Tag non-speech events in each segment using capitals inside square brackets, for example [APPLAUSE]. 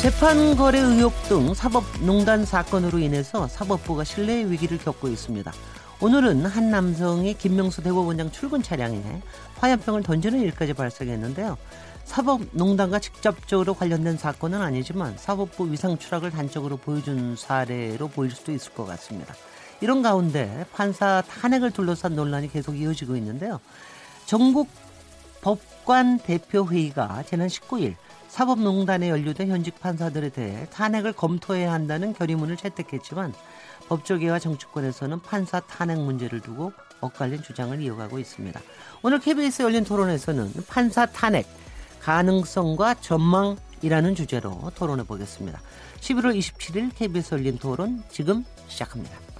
재판 거래 의혹 등 사법농단 사건으로 인해서 사법부가 신뢰 위기를 겪고 있습니다. 오늘은 한 남성이 김명수 대법원장 출근 차량에 화염병을 던지는 일까지 발생했는데요. 사법농단과 직접적으로 관련된 사건은 아니지만 사법부 위상 추락을 단적으로 보여준 사례로 보일 수도 있을 것 같습니다. 이런 가운데 판사 탄핵을 둘러싼 논란이 계속 이어지고 있는데요. 전국 법관 대표회의가 지난 19일 사법농단에 연루된 현직 판사들에 대해 탄핵을 검토해야 한다는 결의문을 채택했지만 법조계와 정치권에서는 판사 탄핵 문제를 두고 엇갈린 주장을 이어가고 있습니다. 오늘 KBS 열린 토론에서는 판사 탄핵 가능성과 전망이라는 주제로 토론해 보겠습니다. 11월 27일 KBS 열린 토론 지금 시작합니다.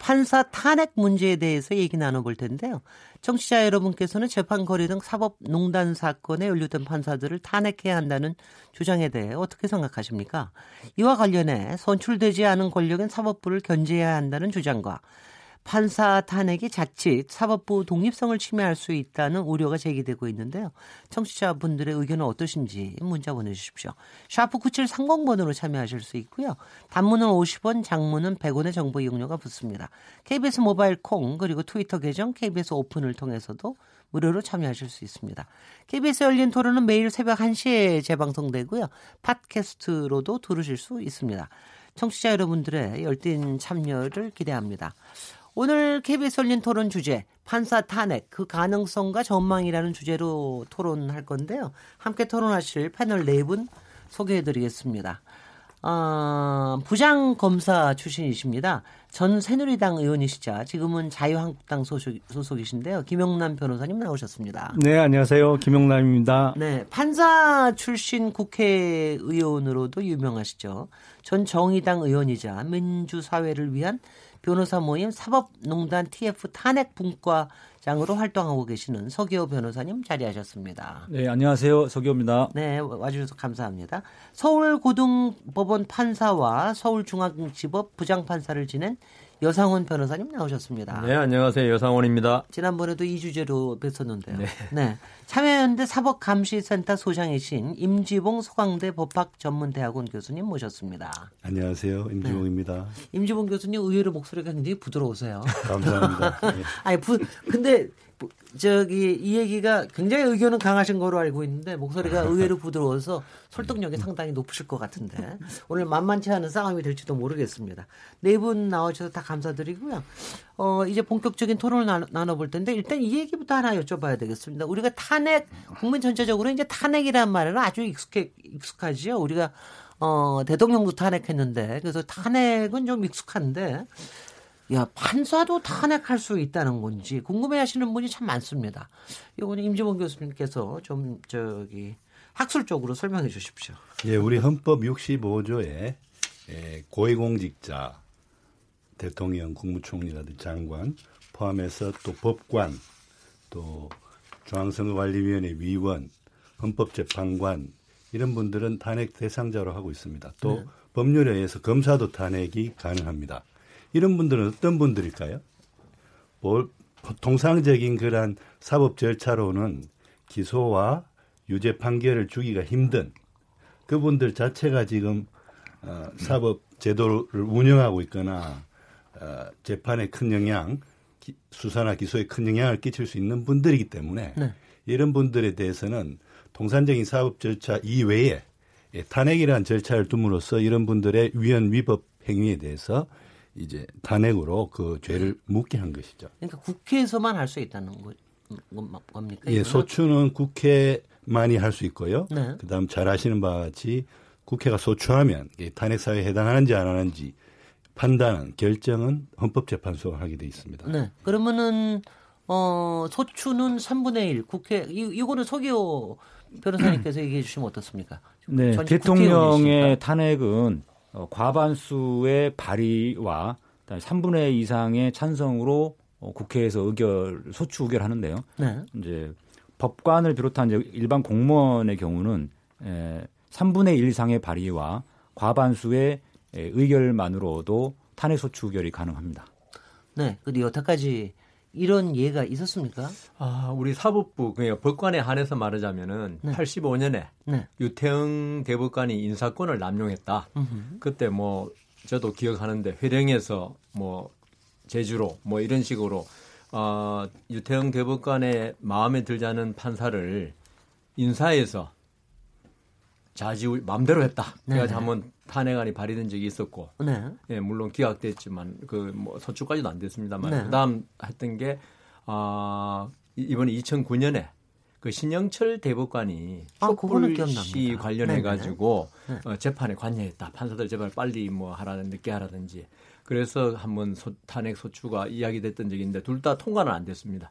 판사 탄핵 문제에 대해서 얘기 나눠볼 텐데요. 청취자 여러분께서는 재판 거래 등 사법 농단 사건에 연루된 판사들을 탄핵해야 한다는 주장에 대해 어떻게 생각하십니까? 이와 관련해 선출되지 않은 권력인 사법부를 견제해야 한다는 주장과 판사 탄핵이 자칫 사법부 독립성을 침해할 수 있다는 우려가 제기되고 있는데요. 청취자분들의 의견은 어떠신지 문자 보내주십시오. 샤프 9730번으로 참여하실 수 있고요. 단문은 50원, 장문은 100원의 정보 이용료가 붙습니다. KBS 모바일 콩 그리고 트위터 계정 KBS 오픈을 통해서도 무료로 참여하실 수 있습니다. KBS 열린 토론은 매일 새벽 1시에 재방송되고요. 팟캐스트로도 들으실 수 있습니다. 청취자 여러분들의 열띤 참여를 기대합니다. 오늘 KBS 열린 토론 주제 판사 탄핵 그 가능성과 전망이라는 주제로 토론할 건데요. 함께 토론하실 패널 네 분 소개해드리겠습니다. 어, 부장 검사 출신이십니다. 전 새누리당 의원이시자 지금은 자유한국당 소속, 소속이신데요. 김영남 변호사님 나오셨습니다. 네, 안녕하세요. 김영남입니다. 네, 판사 출신 국회의원으로도 유명하시죠. 전 정의당 의원이자 민주사회를 위한 변호사 모임 사법농단 TF 탄핵 분과장으로 활동하고 계시는 서기호 변호사님 자리하셨습니다. 네, 안녕하세요. 서기호입니다. 네, 와주셔서 감사합니다. 서울고등법원 판사와 서울중앙지법 부장판사를 지낸 여상원 변호사님 나오셨습니다. 네, 안녕하세요. 여상원입니다. 지난번에도 이 주제로 뵀었는데요. 네. 네. 참여연대 사법감시센터 소장이신 임지봉 소강대 법학전문대학원 교수님 모셨습니다. 안녕하세요. 임지봉입니다. 네. 임지봉 교수님 의외로 목소리가 굉장히 부드러우세요. 감사합니다. [LAUGHS] 네. 아니, 부, 근데 저기 이 얘기가 굉장히 의견은 강하신 거로 알고 있는데 목소리가 [LAUGHS] 의외로 부드러워서 설득력이 상당히 높으실 것 같은데 오늘 만만치 않은 싸움이 될지도 모르겠습니다. 네 분 나와주셔서 다 감사드리고요. 어 이제 본격적인 토론을 나눠, 볼 텐데 일단 이 얘기부터 하나 여쭤봐야 되겠습니다. 우리가 탄핵 국민 전체적으로 이제 탄핵이란 말은 아주 익숙해 익숙하지요. 우리가 어 대통령도 탄핵했는데 그래서 탄핵은 좀 익숙한데 야 판사도 탄핵할 수 있다는 건지 궁금해하시는 분이 참 많습니다. 이거는 임지원 교수님께서 좀 저기 학술적으로 설명해 주십시오. 예, 우리 헌법 65조에 예, 고위공직자 대통령, 국무총리라든지 장관 포함해서 또 법관 또 중앙선거관리위원회 위원, 헌법재판관 이런 분들은 탄핵 대상자로 하고 있습니다. 또 네. 법률에 의해서 검사도 탄핵이 가능합니다. 이런 분들은 어떤 분들일까요? 뭐, 통상적인 그러한 사법 절차로는 기소와 유죄 판결을 주기가 힘든 그분들 자체가 지금 어, 사법 제도를 운영하고 있거나 어, 재판에 큰 영향, 기, 수사나 기소에 큰 영향을 끼칠 수 있는 분들이기 때문에 네. 이런 분들에 대해서는 통상적인 사법 절차 이외에 예, 탄핵이라는 절차를 둠으로써 이런 분들의 위헌 위법 행위에 대해서 이제 탄핵으로 그 죄를 묻게 한 것이죠. 그러니까 국회에서만 할 수 있다는 거, 겁니까? 예, 이거는? 소추는 국회만이 할 수 있고요. 네. 그다음 잘 아시는 바와 같이 국회가 소추하면 이게 탄핵 사유에 해당하는지 안 하는지 판단은 결정은 헌법재판소가 하게 돼 있습니다. 네. 그러면은 어 소추는 3분의 1 국회 이 이거는 서기호 변호사님께서 얘기해 주시면 어떻습니까? 네, 대통령의. 탄핵은 어, 과반수의 발의와 그다음에 3분의 2 이상의 찬성으로 어, 국회에서 의결 소추 의결하는데요. 네. 이제 법관을 비롯한 이제 일반 공무원의 경우는 에, 3분의 1 이상의 발의와 과반수의 에, 의결만으로도 탄핵 소추 의결이 가능합니다. 네. 근데 여태까지 이런 예가 있었습니까? 아, 우리 사법부 그러니까 법관에 한해서 말하자면은 네. 85년에 네. 유태영 대법관이 인사권을 남용했다. 음흠. 그때 뭐 저도 기억하는데 회령에서 뭐 제주로 뭐 이런 식으로 어, 유태영 대법관의 마음에 들지 않은 판사를 인사해서 자지 마음대로 했다. 네. 그래가지고 한번 탄핵안이 발의된 적이 있었고 네. 예, 물론 기각됐지만 그뭐 서초까지도 안 됐습니다만 네. 그다음 했던 게 아, 이- 이번에 2009년에 그 신영철 대법관이 아, 그거는 촛불 시 기억납니다. 관련해. 가지고 네. 어, 재판에 관여했다. 판사들 제발 빨리 뭐 하라 늦게 하라든지. 그래서 한번 소, 탄핵 소추가 이야기됐던 있는데 둘 다 통과는 안 됐습니다.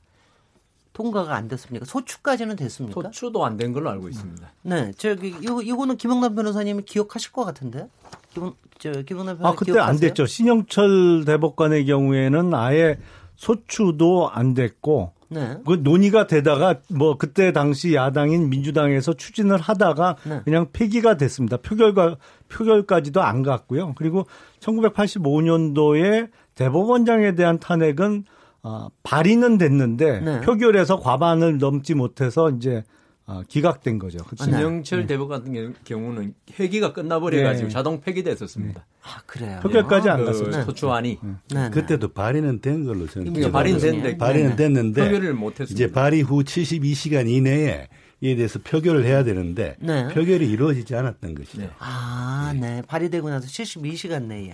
통과가 안 됐습니까? 소추까지는 됐습니까? 소추도 안 된 걸로 알고 있습니다. 네. 저기 이거 이거는 김영남 변호사님이 기억하실 것 같은데. 김, 저 김영남 변호사 아, 그때 안 됐죠. 신영철 대법관의 경우에는 아예 소추도 안 됐고, 네. 그 논의가 되다가 뭐 그때 당시 야당인 민주당에서 추진을 하다가 네. 그냥 폐기가 됐습니다. 표결과 표결까지도 안 갔고요. 그리고 1985년도에 대법원장에 대한 탄핵은 아, 발의는 됐는데 네. 표결에서 과반을 넘지 못해서 이제 아, 기각된 거죠. 그때. 네. 신영철 대법관 같은 경우- 경우는 회기가 끝나버려 가지고 네. 자동 폐기됐었습니다. 아 그래요. 표결까지 안 그 갔었죠. 소추안이 네. 네. 그때도 발의는 된 걸로 저는 그러니까 발의는. 됐는데 발의는 네. 됐는데 표결을 못했습니다. 이제 발의 후 72시간 이내에 이에 대해서 표결을 해야 되는데 네. 표결이 이루어지지 않았던 것이죠. 네. 아, 네. 발의되고 나서 72시간 내에.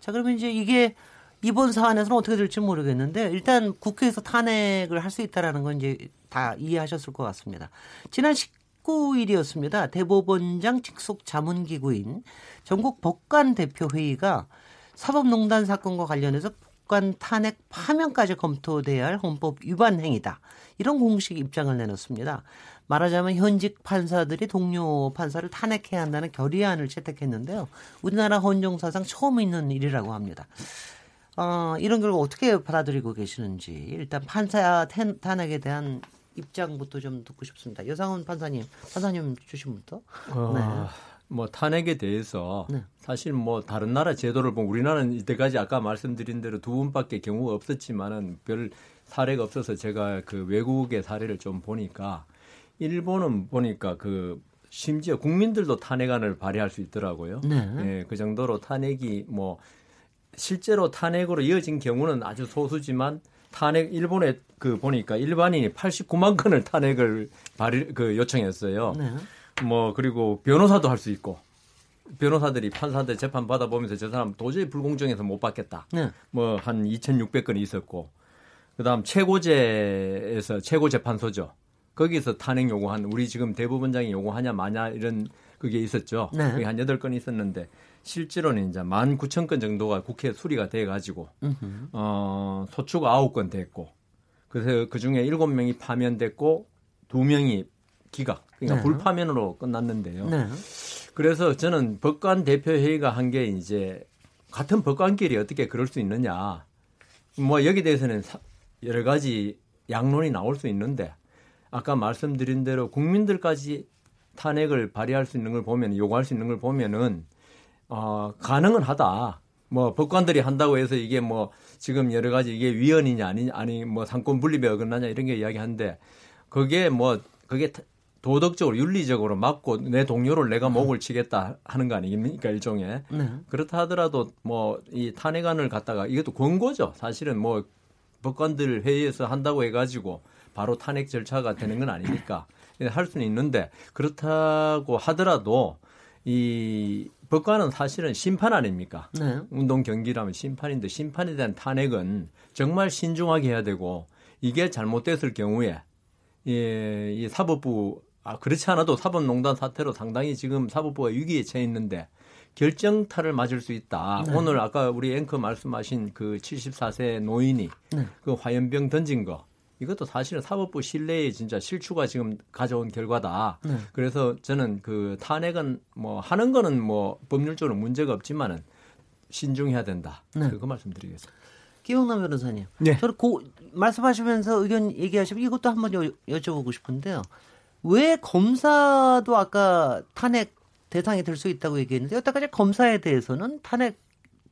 자, 그러면 이제 이게 이번 사안에서는 어떻게 될지 모르겠는데 일단 국회에서 탄핵을 할 수 있다라는 건 이제 다 이해하셨을 것 같습니다. 지난 19일이었습니다. 대법원장 직속 자문기구인 전국 법관 대표 회의가 사법농단 사건과 관련해서 법관 탄핵 파면까지 검토돼야 할 헌법 위반 행위다. 이런 공식 입장을 내놓습니다. 말하자면 현직 판사들이 동료 판사를 탄핵해야 한다는 결의안을 채택했는데요. 우리나라 헌정사상 처음 있는 일이라고 합니다. 어, 이런 결과 어떻게 받아들이고 계시는지 일단 판사 탄- 탄핵에 대한 입장부터 좀 듣고 싶습니다. 여상훈 판사님, 판사님 주신부터. 어, 뭐 탄핵에 대해서 네. 사실 뭐 다른 나라 제도를 보면 우리나라는 이때까지 아까 말씀드린 대로 두 번밖에 경우가 없었지만은 별 사례가 없어서 제가 그 외국의 사례를 좀 보니까 일본은 보니까 그 심지어 국민들도 탄핵안을 발의할 수 있더라고요. 네. 예, 그 정도로 탄핵이 뭐 실제로 탄핵으로 이어진 경우는 아주 소수지만 탄핵 일본에 그 보니까 일반인이 89만 건을 탄핵을 발의 그 요청했어요. 네. 뭐 그리고 변호사도 할 수 있고 변호사들이 판사한테 재판 받아보면서 저 사람 도저히 불공정해서 못 받겠다. 네. 뭐한 2,600건이 있었고 그다음 최고재에서 최고재판소죠. 거기서 탄핵 요구한 우리 지금 대법원장이 요구하냐 마냐 이런 그게 있었죠. 네. 그게 한 8건 있었는데 실제로는 이제 19,000건 정도가 국회 수리가 돼 가지고. 어, 소추가 9건 됐고 그래서 그 중에 7명이 파면됐고 2명이 기각 그러니까 네. 불파면으로 끝났는데요. 네. 그래서 저는 법관 대표 회의가 한 게 이제 같은 법관끼리 어떻게 그럴 수 있느냐. 뭐 여기 대해서는 사- 여러 가지 양론이 나올 수 있는데 아까 말씀드린 대로 국민들까지 탄핵을 발의할 수 있는 걸 보면 요구할 수 있는 걸 보면은 어 가능은 하다. 뭐 법관들이 한다고 해서 이게 뭐 지금 여러 가지 이게 위헌이냐 아니 아니 뭐 상권 분립에 어긋나냐 이런 게 이야기하는데 그게 뭐 그게 타- 도덕적으로 윤리적으로 맞고 내 동료를 내가 목을 치겠다 하는 거 아닙니까 일종의 네. 그렇다 하더라도 뭐 이 탄핵안을 갖다가 이것도 권고죠 사실은 뭐 법관들 회의에서 한다고 해가지고 바로 탄핵 절차가 되는 건 아니니까 할 수는 있는데 그렇다고 하더라도 이 법관은 사실은 심판 아닙니까? 네. 운동 경기라면 심판인데 심판에 대한 탄핵은 정말 신중하게 해야 되고 이게 잘못됐을 경우에 예, 이 사법부 아 그렇지 않아도 사법농단 사태로 상당히 지금 사법부가 위기에 처해 있는데 결정타를 맞을 수 있다. 네. 오늘 아까 우리 앵커 말씀하신 그 74세 노인이 네. 그 화염병 던진 거 이것도 사실은 사법부 신뢰에 진짜 실추가 지금 가져온 결과다. 네. 그래서 저는 그 탄핵은 뭐 하는 거는 뭐 법률적으로 문제가 없지만은 신중해야 된다. 네. 그거 말씀드리겠습니다. 김영남 변호사님. 네. 저는 고, 말씀하시면서 의견 얘기하시면 이것도 한번 여, 여쭤보고 싶은데요. 왜 검사도 아까 탄핵 대상이 될 수 있다고 얘기했는데 여태까지 검사에 대해서는 탄핵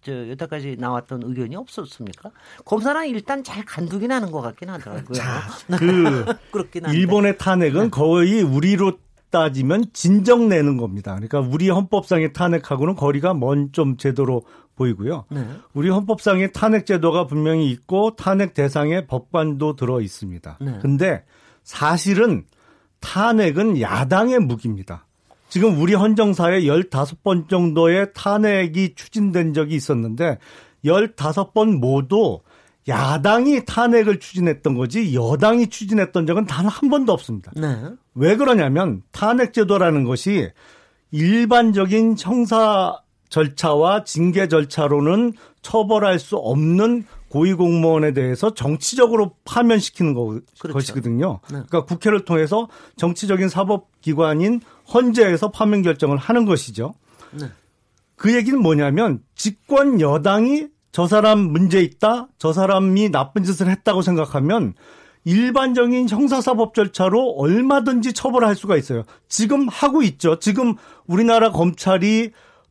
저 여태까지 나왔던 의견이 없었습니까? 검사는 일단 잘 간두긴 하는 것 같긴 하더라고요. [LAUGHS] 그 [LAUGHS] 그렇긴 한데. 일본의 탄핵은 거의 우리로 따지면 진정 내는 겁니다. 그러니까 우리 헌법상의 탄핵하고는 거리가 먼 좀 제도로 보이고요. 네. 우리 헌법상의 탄핵 제도가 분명히 있고 탄핵 대상에 법관도 들어 있습니다. 네. 근데 사실은 탄핵은 야당의 무기입니다. 지금 우리 헌정사에 15번 정도의 탄핵이 추진된 적이 있었는데 15번 모두 야당이 탄핵을 추진했던 거지 여당이 추진했던 적은 단 한 번도 없습니다. 네. 왜 그러냐면 탄핵 제도라는 것이 일반적인 형사 절차와 징계 절차로는 처벌할 수 없는 고위공무원에 대해서 정치적으로 파면시키는 거, 그렇죠. 것이거든요. 네. 그러니까 국회를 통해서 정치적인 사법기관인 헌재에서 파면 결정을 하는 것이죠. 네. 그 얘기는 뭐냐면 집권 여당이 저 사람 문제 있다, 저 사람이 나쁜 짓을 했다고 생각하면 일반적인 형사사법 절차로 얼마든지 처벌할 수가 있어요. 지금 하고 있죠. 지금 우리나라 검찰이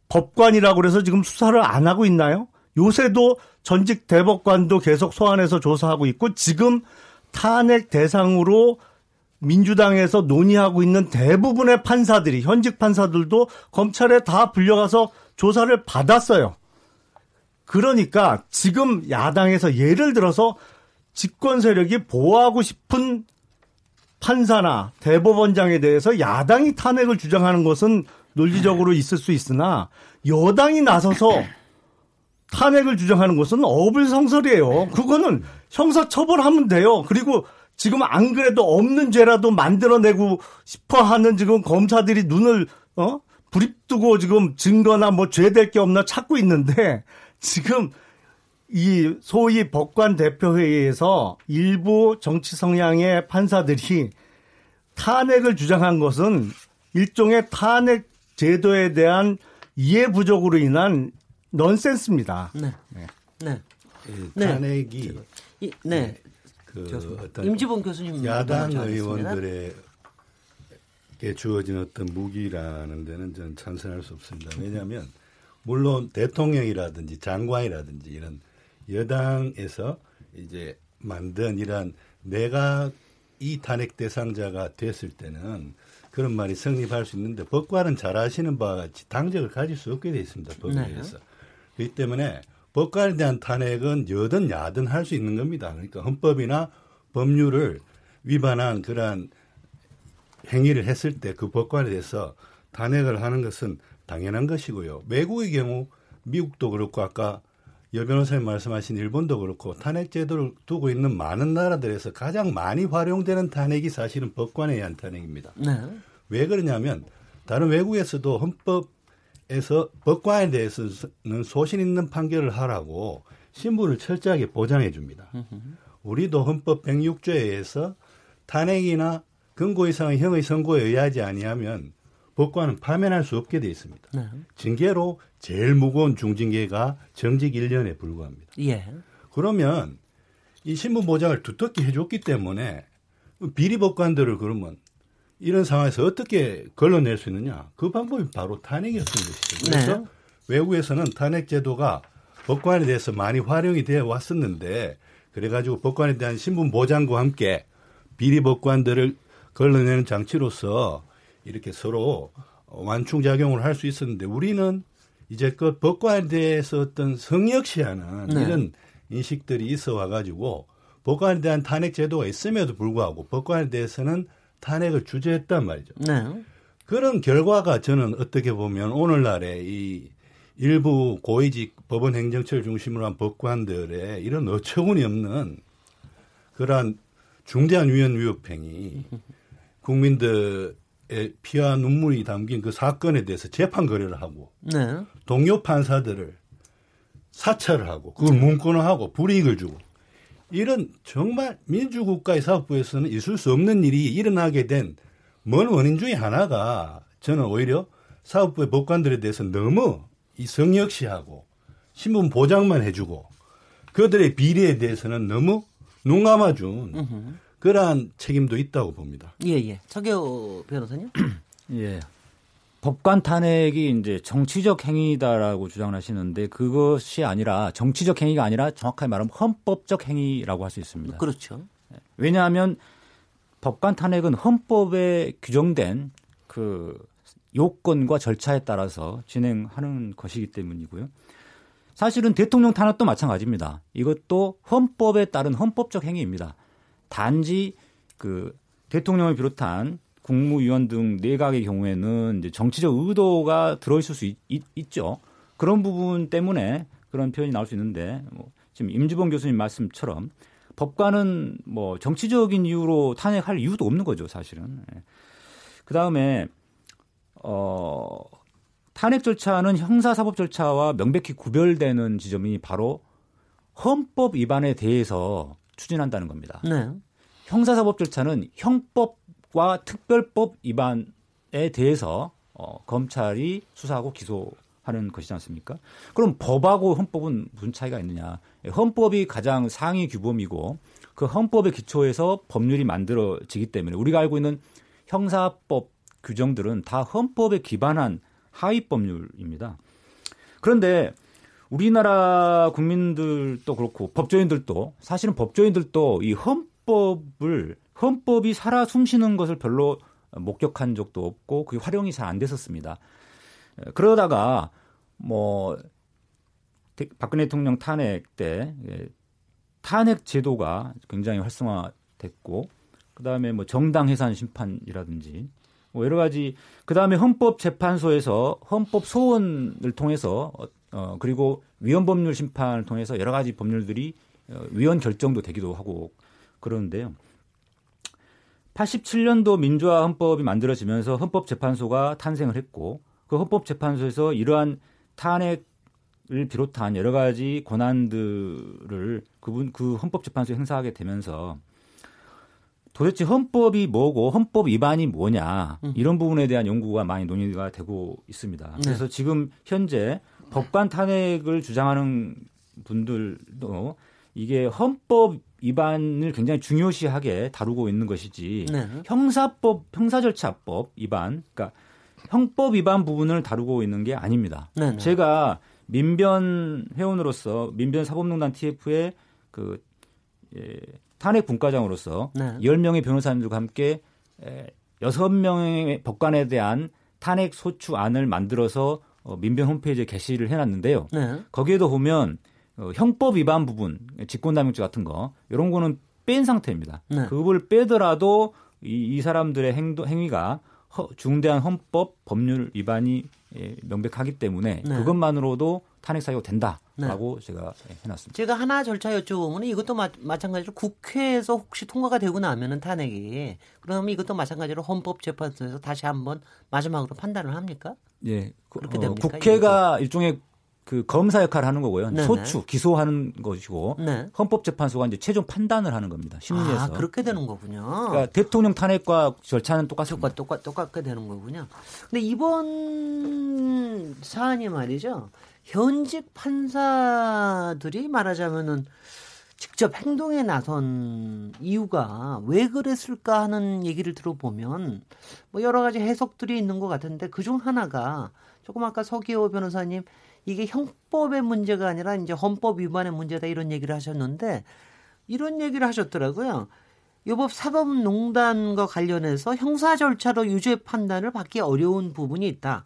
법관이라고 그래서 지금 수사를 안 하고 있나요? 요새도 전직 대법관도 계속 소환해서 조사하고 있고 지금 탄핵 대상으로 민주당에서 논의하고 있는 대부분의 판사들이 현직 판사들도 검찰에 다 불려가서 조사를 받았어요. 그러니까 지금 야당에서 예를 들어서 집권 세력이 보호하고 싶은 판사나 대법원장에 대해서 야당이 탄핵을 주장하는 것은 논리적으로 있을 수 있으나 여당이 나서서 탄핵을 주장하는 것은 어불성설이에요. 그거는 형사 처벌하면 돼요. 그리고 지금 안 그래도 없는 죄라도 만들어내고 싶어 하는 지금 검사들이 눈을, 어? 부립두고 지금 증거나 뭐 죄 될 게 없나 찾고 있는데 지금 이 소위 법관 대표회의에서 일부 정치 성향의 판사들이 탄핵을 주장한 것은 일종의 탄핵 제도에 대한 이해 부족으로 인한 넌센스입니다. 네. 네. 이 네. 탄핵이 이, 네. 그 어떤 임지봉 교수님 야당 하겠습니다. 의원들에게 주어진 어떤 무기라는 데는 저는 찬성할 수 없습니다. 왜냐하면 물론 대통령이라든지 장관이라든지 이런 여당에서 이제 만든 이런 내가 이 탄핵 대상자가 됐을 때는 그런 말이 성립할 수 있는데 법관은 잘 아시는 바와 같이 당적을 가질 수 없게 돼 있습니다. 법에 네. 의해서. 그렇기 때문에 법관에 대한 탄핵은 여든 야든 할 수 있는 겁니다. 그러니까 헌법이나 법률을 위반한 그러한 행위를 했을 때 그 법관에 대해서 탄핵을 하는 것은 당연한 것이고요. 외국의 경우 미국도 그렇고 아까 여 변호사님 말씀하신 일본도 그렇고 탄핵 제도를 두고 있는 많은 나라들에서 가장 많이 활용되는 탄핵이 사실은 법관에 의한 탄핵입니다. 네. 왜 그러냐면 다른 외국에서도 헌법 에서 법관에 대해서는 소신 있는 판결을 하라고 신분을 철저하게 보장해 줍니다. 우리도 헌법 106조에 의해서 탄핵이나 근고 이상의 형의 선고에 의하지 아니하면 법관은 파면할 수 없게 돼 있습니다. 네. 징계로 제일 무거운 중징계가 정직 1년에 불과합니다. 예. 그러면 이 신분 보장을 두텁게 해줬기 때문에 비리 법관들을 그러면 이런 상황에서 어떻게 걸러낼 수 있느냐? 그 방법이 바로 탄핵이었던 것이죠. 그래서 네. 외국에서는 탄핵 제도가 법관에 대해서 많이 활용이 되어 왔었는데 그래가지고 법관에 대한 신분 보장과 함께 비리 법관들을 걸러내는 장치로서 이렇게 서로 완충작용을 할 수 있었는데 우리는 이제껏 법관에 대해서 어떤 성역시하는 네. 이런 인식들이 있어 와가지고 법관에 대한 탄핵 제도가 있음에도 불구하고 법관에 대해서는 탄핵을 주저했단 말이죠. 네. 그런 결과가 저는 어떻게 보면 오늘날의 이 일부 고위직 법원 행정처를 중심으로 한 법관들의 이런 어처구니 없는 그러한 중대한 위헌 위협행위 국민들의 피와 눈물이 담긴 그 사건에 대해서 재판 거래를 하고 네. 동료 판사들을 사찰을 하고 그걸 문건을 하고 불이익을 주고 이런 정말 민주국가의 사법부에서는 있을 수 없는 일이 일어나게 된 먼 원인 중에 하나가 저는 오히려 사법부의 법관들에 대해서 너무 이 성역시하고 신분 보장만 해주고 그들의 비리에 대해서는 너무 눈 감아준 그러한 책임도 있다고 봅니다. 예, 예. 서교 변호사님? [CLEARS THROAT] 예. 법관 탄핵이 이제 정치적 행위다라고 주장을 하시는데 그것이 아니라 정치적 행위가 아니라 정확하게 말하면 헌법적 행위라고 할 수 있습니다. 그렇죠. 왜냐하면 법관 탄핵은 헌법에 규정된 그 요건과 절차에 따라서 진행하는 것이기 때문이고요. 사실은 대통령 탄핵도 마찬가지입니다. 이것도 헌법에 따른 헌법적 행위입니다. 단지 그 대통령을 비롯한 국무위원 등 내각의 경우에는 이제 정치적 의도가 들어있을 수 있, 죠 그런 부분 때문에 그런 표현이 나올 수 있는데 뭐 지금 임주범 교수님 말씀처럼 법관은 뭐 정치적인 이유로 탄핵할 이유도 없는 거죠, 사실은. 그 다음에 어 탄핵 절차는 형사사법 절차와 명백히 구별되는 지점이 바로 헌법 위반에 대해서 추진한다는 겁니다. 네. 형사사법 절차는 형법 과 특별법 위반에 대해서 어, 검찰이 수사하고 기소하는 것이지 않습니까? 그럼 법하고 헌법은 무슨 차이가 있느냐? 헌법이 가장 상위 규범이고 그 헌법의 기초에서 법률이 만들어지기 때문에 우리가 알고 있는 형사법 규정들은 다 헌법에 기반한 하위 법률입니다. 그런데 우리나라 국민들도 그렇고 법조인들도 사실은 법조인들도 이 헌법을 헌법이 살아 숨쉬는 것을 별로 목격한 적도 없고 그게 활용이 잘 안 됐었습니다. 그러다가 뭐 박근혜 대통령 탄핵 때 예, 탄핵 제도가 굉장히 활성화됐고 그다음에 뭐 정당 해산 심판이라든지 뭐 여러 가지 그다음에 헌법재판소에서 헌법 소원을 통해서 어, 어 그리고 위헌 법률 심판을 통해서 여러 가지 법률들이 어, 위헌 결정도 되기도 하고 그러는데요. 87년도 민주화 헌법이 만들어지면서 헌법재판소가 탄생을 했고 그 헌법재판소에서 이러한 탄핵을 비롯한 여러 가지 권한들을 그분 그 헌법재판소에 행사하게 되면서 도대체 헌법이 뭐고 헌법 위반이 뭐냐 음. 이런 부분에 대한 연구가 많이 논의가 되고 있습니다. 네. 그래서 지금 현재 법관 탄핵을 주장하는 분들도 이게 헌법 위반을 굉장히 중요시하게 다루고 있는 것이지 네. 형사법 형사절차법 위반 그러니까 형법 위반 부분을 다루고 있는 게 아닙니다. 네, 네. 제가 민변 회원으로서 민변 사법농단 TF의 그 예, 탄핵 분과장으로서 네. 10명의 변호사님들과 함께 에, 6명의 법관에 대한 탄핵 소추안을 만들어서 어, 민변 홈페이지에 게시를 해놨는데요. 네. 거기에도 보면 어, 형법 위반 부분, 직권남용죄 같은 거 이런 거는 뺀 상태입니다. 네. 그걸 빼더라도 이, 이 사람들의 행동, 행위가 허, 중대한 헌법 법률 위반이 예, 명백하기 때문에 네. 그것만으로도 탄핵 사유가 된다라고 제가 예, 해놨습니다. 제가 하나 절차 여쭤보면 이것도 마, 마찬가지로 국회에서 혹시 통과가 되고 나면은 탄핵이 그러면 이것도 마찬가지로 헌법재판소에서 다시 한번 마지막으로 판단을 합니까? 예, 그, 그렇게 어, 됩니까? 국회가 일종의 그 검사 역할을 하는 거고요. 네네. 소추, 기소하는 것이고 네. 헌법재판소가 이제 최종 판단을 하는 겁니다. 심리에서. 아 그렇게 되는 거군요. 그러니까 대통령 탄핵과 절차는 똑같습니다. 똑같, 똑같, 똑같 게 되는 거군요. 근데 이번 사안이 말이죠. 현직 판사들이 말하자면은 직접 행동에 나선 이유가 왜 그랬을까 하는 얘기를 들어보면 뭐 여러 가지 해석들이 있는 것 같은데 그중 하나가 조금 아까 서기호 변호사님 이게 형법의 문제가 아니라 이제 헌법 위반의 문제다 이런 얘기를 하셨는데 이런 얘기를 하셨더라고요. 요법 사법농단과 관련해서 형사 절차로 유죄 판단을 받기 어려운 부분이 있다.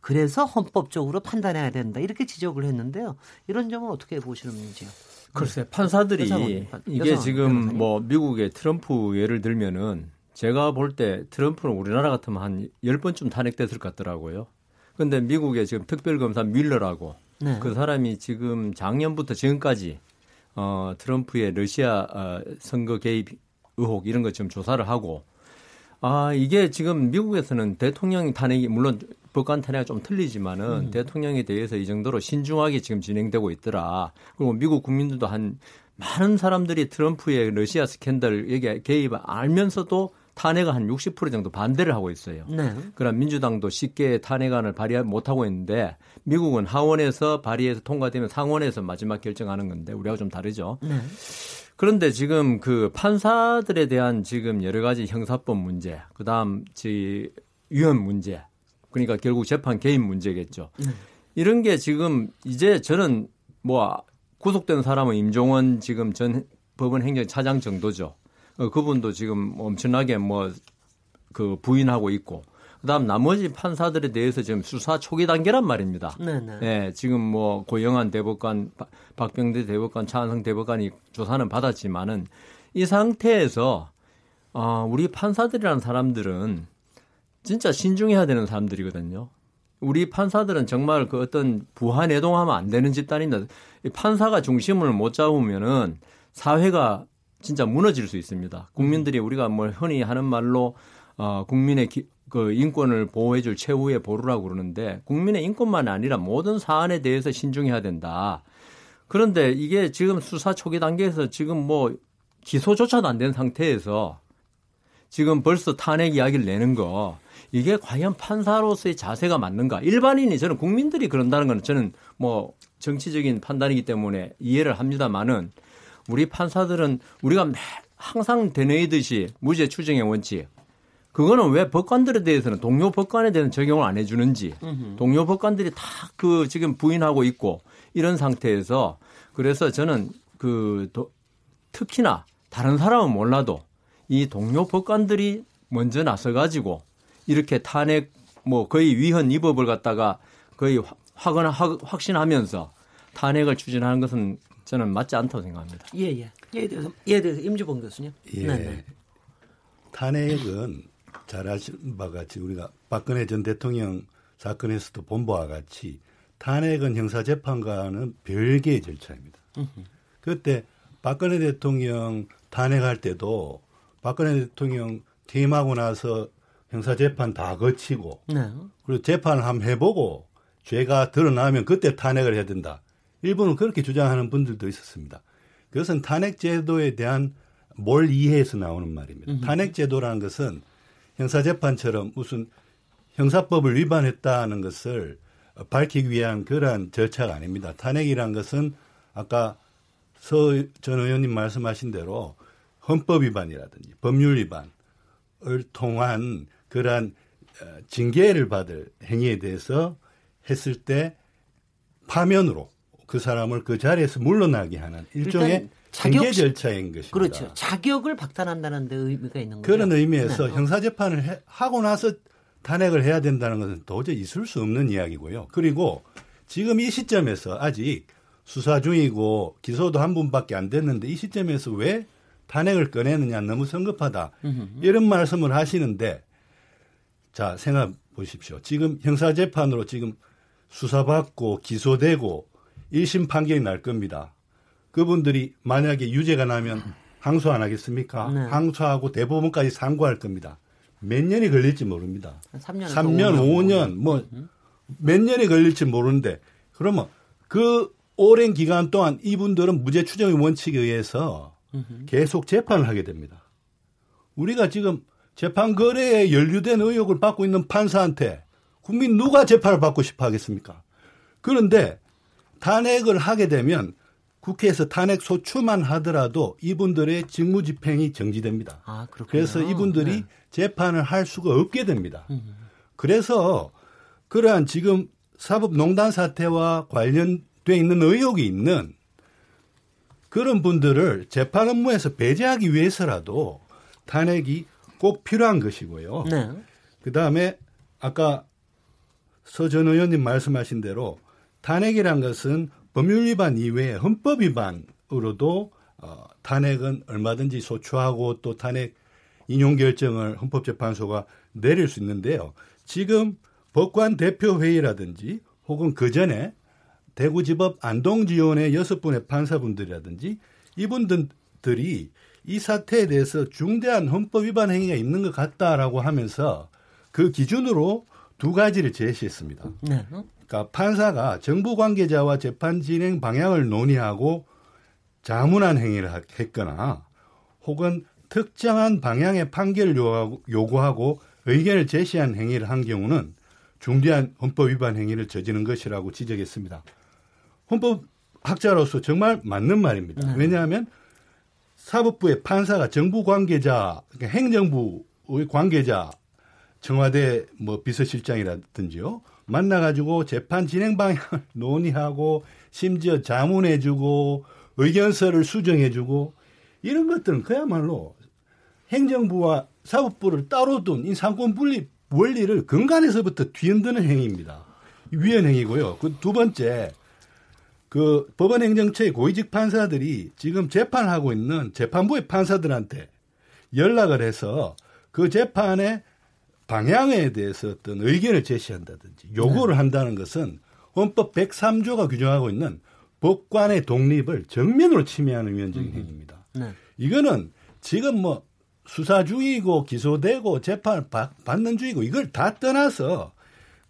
그래서 헌법적으로 판단해야 된다. 이렇게 지적을 했는데요. 이런 점은 어떻게 보시는지요? 글쎄 판사들이 여성은, 이게 여성 지금. 뭐 미국의 트럼프 예를 들면은 제가 볼 때 트럼프는 우리나라 같으면 한 10번쯤 탄핵됐을 것 같더라고요. 근데 미국의 지금 특별검사 밀러라고 네. 그 사람이 지금 작년부터 지금까지 어, 트럼프의 러시아 어, 선거 개입 의혹 이런 것 지금 조사를 하고 아 이게 지금 미국에서는 대통령 탄핵이 물론 법관 탄핵이 좀 틀리지만은 음. 대통령에 대해서 이 정도로 신중하게 지금 진행되고 있더라. 그리고 미국 국민들도 한 많은 사람들이 트럼프의 러시아 스캔들 여기 개입 알면서도 탄핵을 한 60% 정도 반대를 하고 있어요. 네. 그럼 민주당도 쉽게 탄핵안을 발의 못하고 있는데 미국은 하원에서 발의해서 통과되면 상원에서 마지막 결정하는 건데 우리하고 좀 다르죠. 네. 그런데 지금 그 판사들에 대한 지금 여러 가지 형사법 문제, 그 다음 지 위헌 문제, 그러니까 결국 재판 개입 문제겠죠. 이런 게 지금 이제 저는 뭐 구속된 사람은 임종원 지금 전 법원 행정 차장 정도죠. 어, 그분도 지금 엄청나게 뭐 그 부인하고 있고, 그다음 나머지 판사들에 대해서 지금 수사 초기 단계란 말입니다. 네, 네. 예, 지금 뭐 고영한 대법관, 박- 박병대 대법관, 차한성 대법관이 조사는 받았지만은 이 상태에서 아, 우리 판사들이라는 사람들은 진짜 신중해야 되는 사람들이거든요. 우리 판사들은 정말 그 어떤 부하 내동하면 안 되는 집단인데 이 판사가 중심을 못 잡으면은 사회가 진짜 무너질 수 있습니다. 국민들이 우리가 뭐 흔히 하는 말로 어, 국민의 기- 그 인권을 보호해줄 최후의 보루라고 그러는데 국민의 인권만이 아니라 모든 사안에 대해서 신중해야 된다. 그런데 이게 지금 수사 초기 단계에서 지금 뭐 기소조차도 안 된 상태에서 지금 벌써 탄핵 이야기를 내는 거 이게 과연 판사로서의 자세가 맞는가? 일반인이 저는 국민들이 그런다는 거는 저는 뭐 정치적인 판단이기 때문에 이해를 합니다만은 우리 판사들은 우리가 매- 항상 되뇌이듯이 무죄 추정의 원칙. 그거는 왜 법관들에 대해서는 동료 법관에 대해서는 적용을 안 해주는지 동료 법관들이 다 그 지금 부인하고 있고 이런 상태에서 그래서 저는 그 도- 특히나 다른 사람은 몰라도 이 동료 법관들이 먼저 나서 가지고 이렇게 탄핵 뭐 거의 위헌 위법을 갖다가 거의 확- 확- 확신하면서 탄핵을 추진하는 것은 저는 맞지 않다고 생각합니다. 예, 예. 이에 대해서, 이에 대해서 임주봉 교수님. 예. 네, 네. 탄핵은 잘 아시는 바와 같이 우리가 박근혜 전 대통령 사건에서도 본 바와 같이 탄핵은 형사재판과는 별개의 절차입니다. 그때 박근혜 대통령 탄핵할 때도 박근혜 대통령 퇴임하고 나서 형사재판 다 거치고 네. 그리고 재판을 한번 해보고 죄가 드러나면 그때 탄핵을 해야 된다. 일부는 그렇게 주장하는 분들도 있었습니다. 그것은 탄핵 제도에 대한 뭘 이해해서 나오는 말입니다. 탄핵 제도라는 것은 형사 재판처럼 무슨 형사법을 위반했다는 것을 밝히기 위한 그러한 절차가 아닙니다. 탄핵이란 것은 아까 서 전 의원님 말씀하신 대로 헌법 위반이라든지 법률 위반을 통한 그러한 어, 징계를 받을 행위에 대해서 했을 때 파면으로 그 사람을 그 자리에서 물러나게 하는 일종의 자격- 절차인 것입니다. 그렇죠. 자격을 박탈한다는 데 의미가 있는 거죠. 그런 의미에서 네. 형사 재판을 해- 하고 나서 탄핵을 해야 된다는 것은 도저히 있을 수 없는 이야기고요. 그리고 지금 이 시점에서 아직 수사 중이고 기소도 한 분밖에 안 됐는데 이 시점에서 왜 탄핵을 꺼내느냐 너무 성급하다 이런 말씀을 하시는데 자 생각 보십시오. 지금 형사 재판으로 지금 수사받고 기소되고 1심 판결이 날 겁니다. 그분들이 만약에 유죄가 나면 항소 안 하겠습니까? 네. 항소하고 대법원까지 상고할 겁니다. 몇 년이 걸릴지 모릅니다. 3년, 3년, 5년, 뭐 몇 년이 걸릴지 모르는데 그러면 그 오랜 기간 동안 이분들은 무죄 추정의 원칙에 의해서 계속 재판을 하게 됩니다. 우리가 지금 재판 거래에 연루된 의혹을 받고 있는 판사한테 국민 누가 재판을 받고 싶어 하겠습니까? 그런데 탄핵을 하게 되면 국회에서 탄핵 소추만 하더라도 이분들의 직무 집행이 정지됩니다. 아, 그렇군요. 그래서 이분들이 네. 재판을 할 수가 없게 됩니다. 그래서 그러한 지금 사법농단 사태와 관련돼 있는 의혹이 있는 그런 분들을 재판 업무에서 배제하기 위해서라도 탄핵이 꼭 필요한 것이고요. 네. 그 다음에 아까 서전 의원님 말씀하신 대로 탄핵이란 것은 법률 위반 이외에 헌법 위반으로도 어, 탄핵은 얼마든지 소추하고 또 탄핵 인용 결정을 헌법재판소가 내릴 수 있는데요. 지금 법관 대표 회의라든지 혹은 그 전에 대구지법 안동지원의 여섯 분의 판사분들이라든지 이분들이 이 사태에 대해서 중대한 헌법 위반 행위가 있는 것 같다라고 하면서 그 기준으로 두 가지를 제시했습니다. 네. 그러니까 판사가 정부 관계자와 재판 진행 방향을 논의하고 자문한 행위를 했거나 혹은 특정한 방향의 판결을 요구하고, 의견을 제시한 행위를 한 경우는 중대한 헌법 위반 행위를 저지른 것이라고 지적했습니다. 헌법 학자로서 정말 맞는 말입니다. 네. 왜냐하면 사법부의 판사가 정부 관계자, 그러니까 행정부의 관계자, 청와대 뭐 비서실장이라든지요. 만나가지고 재판 진행 방향을 [LAUGHS] 논의하고 심지어 자문해주고 의견서를 수정해주고 이런 것들은 그야말로 행정부와 사법부를 따로 둔 이 삼권 분립 원리를 근간에서부터 뒤흔드는 행위입니다. 위헌 행위고요. 그 두 번째 그 법원 행정처의 고위직 판사들이 지금 재판하고 있는 재판부의 판사들한테 연락을 해서 그 재판의 방향에 대해서 어떤 의견을 제시한다든지 요구를 한다는 것은 헌법 103조가 규정하고 있는 법관의 독립을 정면으로 침해하는 위헌적인 행위입니다. 네. 이거는 지금 뭐 수사 중이고 기소되고 재판을 받- 받는 중이고 이걸 다 떠나서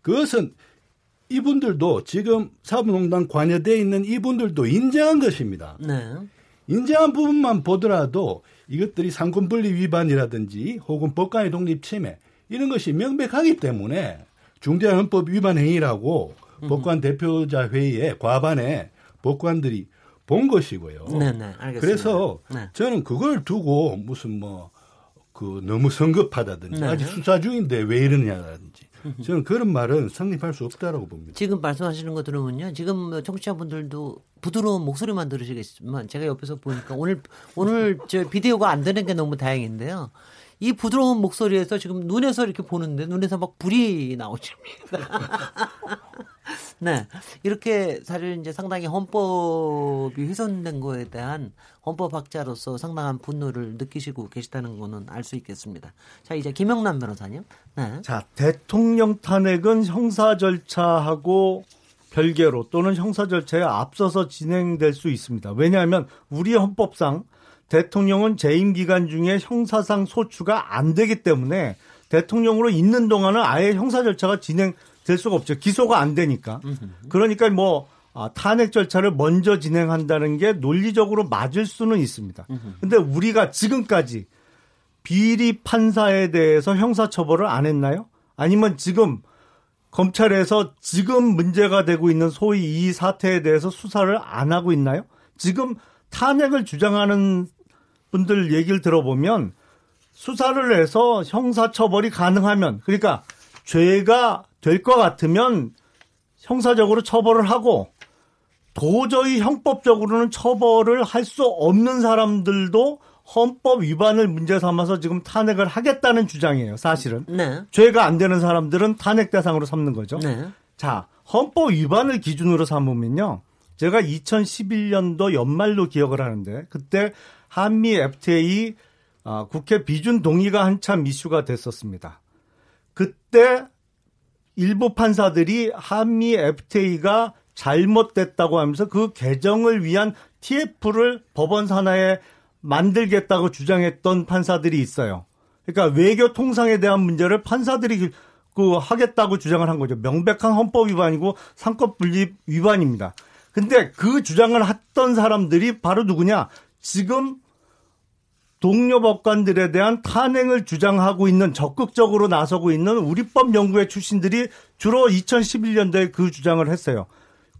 그것은 이분들도 지금 사법농단 관여돼 있는 이분들도 인정한 것입니다. 네. 인정한 부분만 보더라도 이것들이 상권분리 위반이라든지 혹은 법관의 독립 침해 이런 것이 명백하기 때문에 중대한 헌법 위반 행위라고 법관 대표자 회의에 과반에 법관들이 본 것이고요. 네, 네. 알겠습니다. 그래서 네. 저는 그걸 두고 무슨 뭐 그 너무 성급하다든지 네. 아직 수사 중인데 왜 이러냐라든지 저는 그런 말은 성립할 수 없다라고 봅니다. 지금 말씀하시는 거 들으면요. 지금 뭐 청취자분들도 부드러운 목소리만 들으시겠지만 제가 옆에서 보니까 오늘 오늘 저 비디오가 안 되는 게 너무 다행인데요. 이 부드러운 목소리에서 지금 눈에서 이렇게 보는데 눈에서 막 불이 나오십니다. [LAUGHS] 네. 이렇게 사실 이제 상당히 헌법이 훼손된 거에 대한 헌법학자로서 상당한 분노를 느끼시고 계시다는 거는 알 수 있겠습니다. 자, 이제 김영남 변호사님. 네. 자, 대통령 탄핵은 형사 절차하고 별개로 또는 형사 절차에 앞서서 진행될 수 있습니다. 왜냐하면 우리 헌법상 대통령은 재임 기간 중에 형사상 소추가 안 되기 때문에 대통령으로 있는 동안은 아예 형사 절차가 진행될 수가 없죠. 기소가 안 되니까. 그러니까 뭐 아, 탄핵 절차를 먼저 진행한다는 게 논리적으로 맞을 수는 있습니다. 근데 우리가 지금까지 비리 판사에 대해서 형사 처벌을 안 했나요? 아니면 지금 검찰에서 지금 문제가 되고 있는 소위 이 사태에 대해서 수사를 안 하고 있나요? 지금 탄핵을 주장하는 분들 얘기를 들어보면 수사를 해서 형사처벌이 가능하면 그러니까 죄가 될 것 같으면 형사적으로 처벌을 하고 도저히 형법적으로는 처벌을 할 수 없는 사람들도 헌법 위반을 문제 삼아서 지금 탄핵을 하겠다는 주장이에요, 사실은. 네. 죄가 안 되는 사람들은 탄핵 대상으로 삼는 거죠. 네. 자, 헌법 위반을 기준으로 삼으면요. 제가 2011년도 연말로 기억을 하는데 그때 한미 FTA 아, 국회 비준 동의가 한참 이슈가 됐었습니다. 그때 일부 판사들이 한미 FTA가 잘못됐다고 하면서 그 개정을 위한 TF를 법원 산하에 만들겠다고 주장했던 판사들이 있어요. 그러니까 외교 통상에 대한 문제를 판사들이 그 하겠다고 주장을 한 거죠. 명백한 헌법 위반이고 삼권 분립 위반입니다. 근데 그 주장을 했던 사람들이 바로 누구냐? 지금 동료 법관들에 대한 탄핵을 주장하고 있는 적극적으로 나서고 있는 우리법 연구회 출신들이 주로 2011년도에 그 주장을 했어요.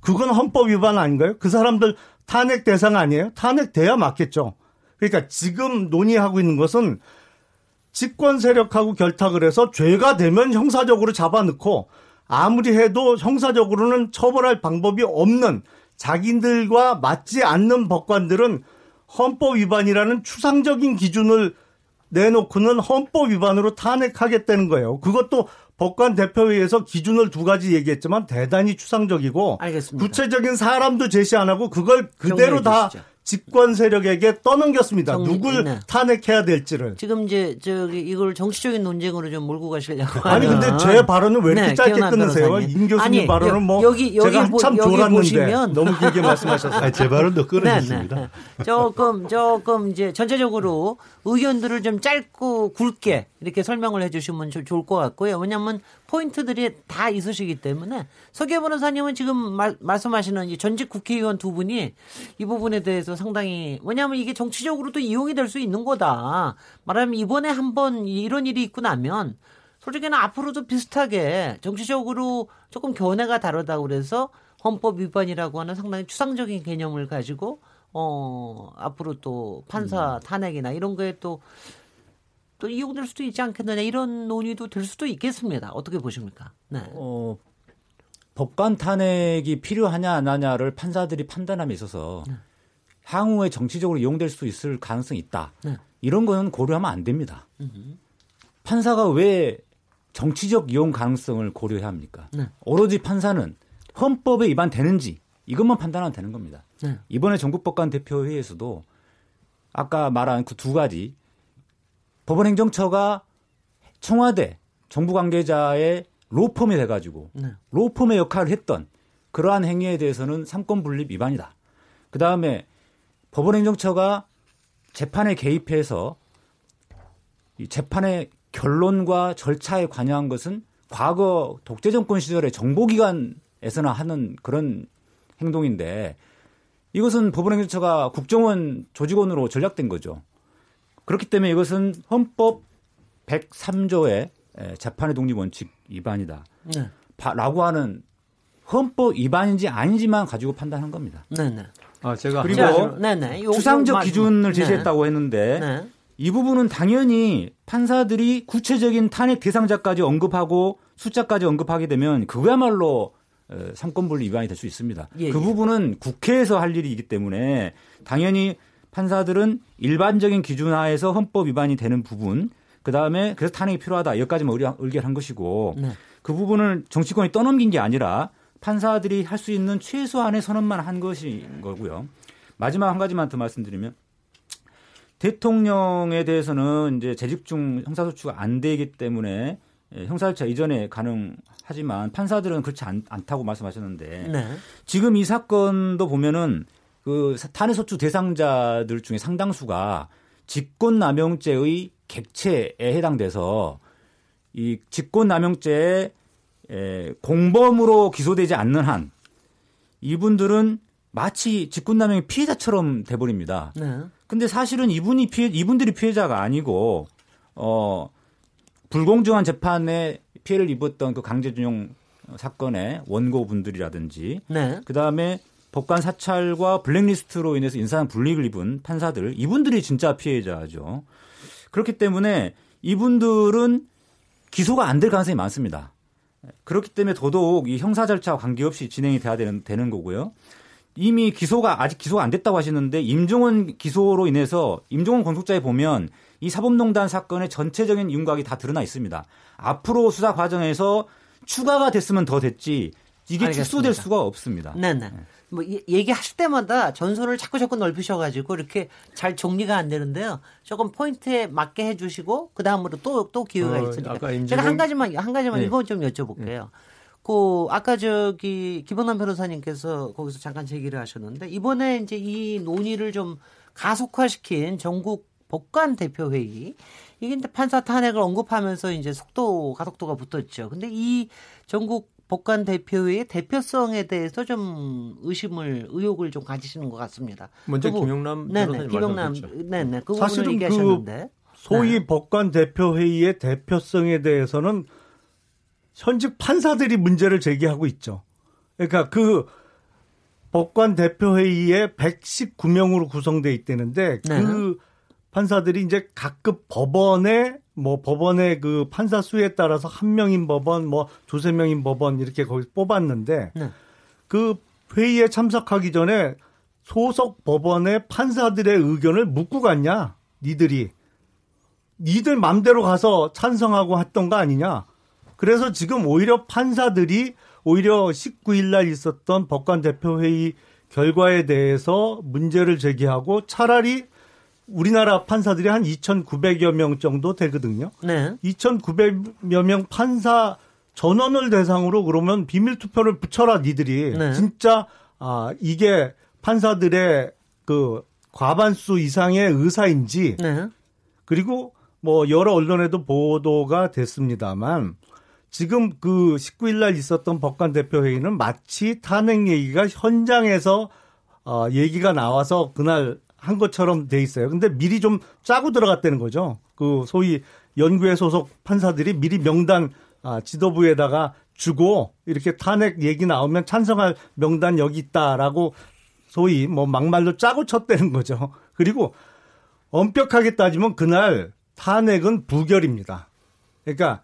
그건 헌법 위반 아닌가요? 그 사람들 탄핵 대상 아니에요? 탄핵 돼야 맞겠죠. 그러니까 지금 논의하고 있는 것은 집권 세력하고 결탁을 해서 죄가 되면 형사적으로 잡아넣고 아무리 해도 형사적으로는 처벌할 방법이 없는 자기들과 맞지 않는 법관들은 헌법 위반이라는 추상적인 기준을 내놓고는 헌법 위반으로 탄핵하겠다는 거예요. 그것도 법관 대표회의에서 기준을 두 가지 얘기했지만 대단히 추상적이고 알겠습니다. 구체적인 사람도 제시 안 하고 그걸 그대로 다 주시죠. 집권 세력에게 떠넘겼습니다. 정- 누굴 네. 탄핵해야 될지를. 지금 이제 저기 이걸 정치적인 논쟁으로 좀 몰고 가시려고 아니. 근데 제 발언은 왜 이렇게 네, 짧게 끊으세요? 변호사님. 임 교수님 아니, 발언은 여- 뭐 여기- 여기 제가 보- 한참 여기 졸았는데 보시면- 너무 길게 아니, 제 발언도 끊으셨습니다. 네, 네. 조금 조금 이제 전체적으로 의견들을 좀 짧고 굵게 이렇게 설명을 해주시면 좀 좋을 것 같고요. 왜냐하면 포인트들이 다 있으시기 때문에 서기호 변호사님은 지금 말, 말씀하시는 이 전직 국회의원 두 분이 이 부분에 대해서 상당히 왜냐하면 이게 정치적으로도 이용이 될 수 있는 거다. 말하면 이번에 한번 이런 일이 있고 나면 솔직히는 앞으로도 비슷하게 정치적으로 조금 견해가 다르다고 그래서 헌법 위반이라고 하는 상당히 추상적인 개념을 가지고 어 앞으로 또 판사 탄핵이나 이런 거에 또 또 이용될 수도 있지 않겠느냐 이런 논의도 될 수도 있겠습니다. 어떻게 보십니까? 네. 어, 법관 탄핵이 필요하냐 안 하냐를 판사들이 판단함에 있어서 향후에 정치적으로 이용될 수 있을 가능성이 있다. 네. 이런 거는 고려하면 안 됩니다. 판사가 왜 정치적 이용 가능성을 고려해야 합니까? 네. 오로지 판사는 헌법에 위반되는지 이것만 판단하면 되는 겁니다. 네. 이번에 전국법관 대표회의에서도 아까 말한 그 두 가지 법원행정처가 청와대 정부 관계자의 로펌이 돼가지고 네. 로펌의 역할을 했던 그러한 행위에 대해서는 삼권 분립 위반이다. 그 다음에 법원행정처가 재판에 개입해서 이 재판의 결론과 절차에 관여한 것은 과거 독재 정권 시절에 정보기관에서나 하는 그런 행동인데 이것은 법원행정처가 국정원 조직원으로 전략된 거죠. 그렇기 때문에 이것은 헌법 103조의 재판의 독립 원칙 위반이다. 네. 바- 라고 하는 헌법 위반인지 아닌지만 가지고 판단한 겁니다. 네, 네. 아, 제가 그리고 한- 네, 네. 요- 추상적 기준을 네. 제시했다고 했는데 네. 이 부분은 당연히 판사들이 구체적인 탄핵 대상자까지 언급하고 숫자까지 언급하게 되면 그거야말로 어, 삼권분리 위반이 될 수 있습니다. 예, 그 예. 부분은 국회에서 할 일이기 때문에 당연히 판사들은 일반적인 기준 하에서 헌법 위반이 되는 부분 그 다음에 그래서 탄핵이 필요하다 여기까지만 의결한 것이고 네. 그 부분을 정치권이 떠넘긴 게 아니라 판사들이 할 수 있는 최소한의 선언만 한 것인 거고요. 마지막 한 가지만 더 말씀드리면 대통령에 대해서는 이제 재직 중 형사소추가 안 되기 때문에 예, 형사절차 이전에 가능하지만 판사들은 그렇지 않, 않다고 말씀하셨는데 네. 지금 이 사건도 보면은 그 탄핵소추 대상자들 중에 상당수가 직권남용죄의 객체에 해당돼서 이 직권남용죄에 에, 공범으로 기소되지 않는 한 이분들은 마치 직권남용의 피해자처럼 돼버립니다. 네. 근데 사실은 이분이 피해, 이분들이 피해자가 아니고, 어, 불공정한 재판에 피해를 입었던 그 강제준용 사건의 원고분들이라든지, 네. 그 다음에 법관 사찰과 블랙리스트로 인해서 인사상 불이익을 입은 판사들, 이분들이 진짜 피해자죠. 그렇기 때문에 이분들은 기소가 안 될 가능성이 많습니다. 그렇기 때문에 더더욱 이 형사 절차와 관계없이 진행이 돼야 되는, 되는 거고요. 이미 기소가 아직 기소가 안 됐다고 하시는데 임종원 기소로 인해서 임종원 건속자에 보면 이 사법농단 사건의 전체적인 윤곽이 다 드러나 있습니다. 앞으로 수사 과정에서 추가가 됐으면 더 됐지 이게 알겠습니다. 축소될 수가 없습니다. 네, 네. 뭐 이- 얘기하실 때마다 전선을 자꾸 자꾸 넓히셔가지고 이렇게 잘 정리가 안 되는데요. 조금 포인트에 맞게 해주시고 그 다음으로 또 또 기회가 어, 있으니까 아까 제가 한 가지만 한 가지만 네. 이거 좀 여쭤볼게요. 그 아까 저기 김원남 변호사님께서 거기서 잠깐 제기를 하셨는데 이번에 이제 이 논의를 좀 가속화시킨 전국 법관 대표 회의 이게 이제 판사 탄핵을 언급하면서 이제 속도 가속도가 붙었죠. 근데 이 전국 법관 대표회의 대표성에 대해서 좀 의심을 의혹을 좀 가지시는 것 같습니다. 먼저 그 부- 김용남 네네 말씀하셨죠. 네네 그 사실은 그 얘기하셨는데 소위 네. 법관 대표 회의의 대표성에 대해서는 현직 판사들이 문제를 제기하고 있죠. 그러니까 그 법관 대표 회의에 119명으로 구성돼 있다는데 네. 그 판사들이 이제 각급 법원에 뭐 법원의 그 판사 수에 따라서 한 명인 법원, 뭐 두세 명인 법원 이렇게 거기 뽑았는데 네. 그 회의에 참석하기 전에 소속 법원의 판사들의 의견을 묻고 갔냐? 니들이 니들 맘대로 가서 찬성하고 했던 거 아니냐? 그래서 지금 오히려 판사들이 오히려 19일 날 있었던 법관 대표 회의 결과에 대해서 문제를 제기하고 차라리 우리나라 판사들이 한 2,900여 명 정도 되거든요. 네. 2,900여 명 판사 전원을 대상으로 그러면 비밀 투표를 붙여라 니들이 네. 진짜 아 이게 판사들의 그 과반수 이상의 의사인지 네. 그리고 뭐 여러 언론에도 보도가 됐습니다만 지금 그 19일 날 있었던 법관 대표 회의는 마치 탄핵 얘기가 현장에서 어 얘기가 나와서 그날 한 것처럼 돼 있어요. 근데 미리 좀 짜고 들어갔다는 거죠. 그 소위 연구회 소속 판사들이 미리 명단 아, 지도부에다가 주고 이렇게 탄핵 얘기 나오면 찬성할 명단 여기 있다라고 소위 뭐 막말로 짜고 쳤다는 거죠. [LAUGHS] 그리고 엄격하게 따지면 그날 탄핵은 부결입니다. 그러니까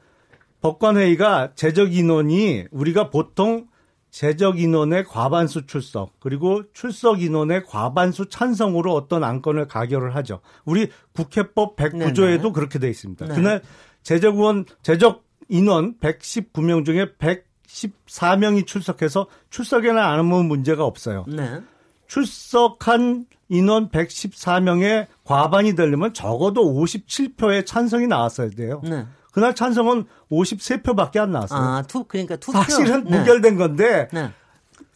법관회의가 재적 인원이 우리가 보통 재적 인원의 과반수 출석 그리고 출석 인원의 과반수 찬성으로 어떤 안건을 가결을 하죠. 우리 국회법 109조에도 네네. 그렇게 돼 있습니다. 네. 그날 재적 의원 재적 인원 119명 중에 114명이 출석해서 출석에는 안 하면 문제가 없어요. 네. 출석한 인원 114명의 과반이 되려면 적어도 57표의 찬성이 나왔어야 돼요. 네. 그날 찬성은 53표밖에 안 나왔어요. 아, 투 그러니까 투표. 사실은 네. 부결된 건데 네.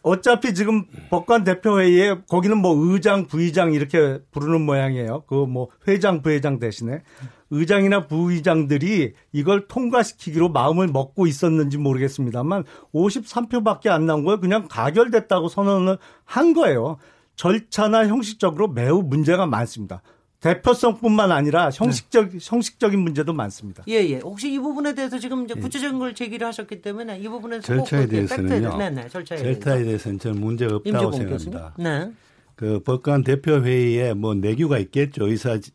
어차피 지금 법관 대표회의에 거기는 뭐 의장, 부의장 이렇게 부르는 모양이에요. 그 뭐 회장, 부회장 대신에 의장이나 부의장들이 이걸 통과시키기로 마음을 먹고 있었는지 모르겠습니다만 53표밖에 안 나온 거예요. 그냥 가결됐다고 선언을 한 거예요. 절차나 형식적으로 매우 문제가 많습니다. 대표성뿐만 아니라 형식적 형식적인 문제도 많습니다. 예, 예. 혹시 이 부분에 대해서 지금 이제 구체적인 걸 제기를 하셨기 때문에 이 부분에서 절차에 꼭 그렇게 대해서는요. 팩트를- 네, 네. 절차에 절차에 대해서는 저는 문제가 없다고 생각합니다. 네. 그 법관 대표 회의에 뭐 내규가 있겠죠. 의사 지-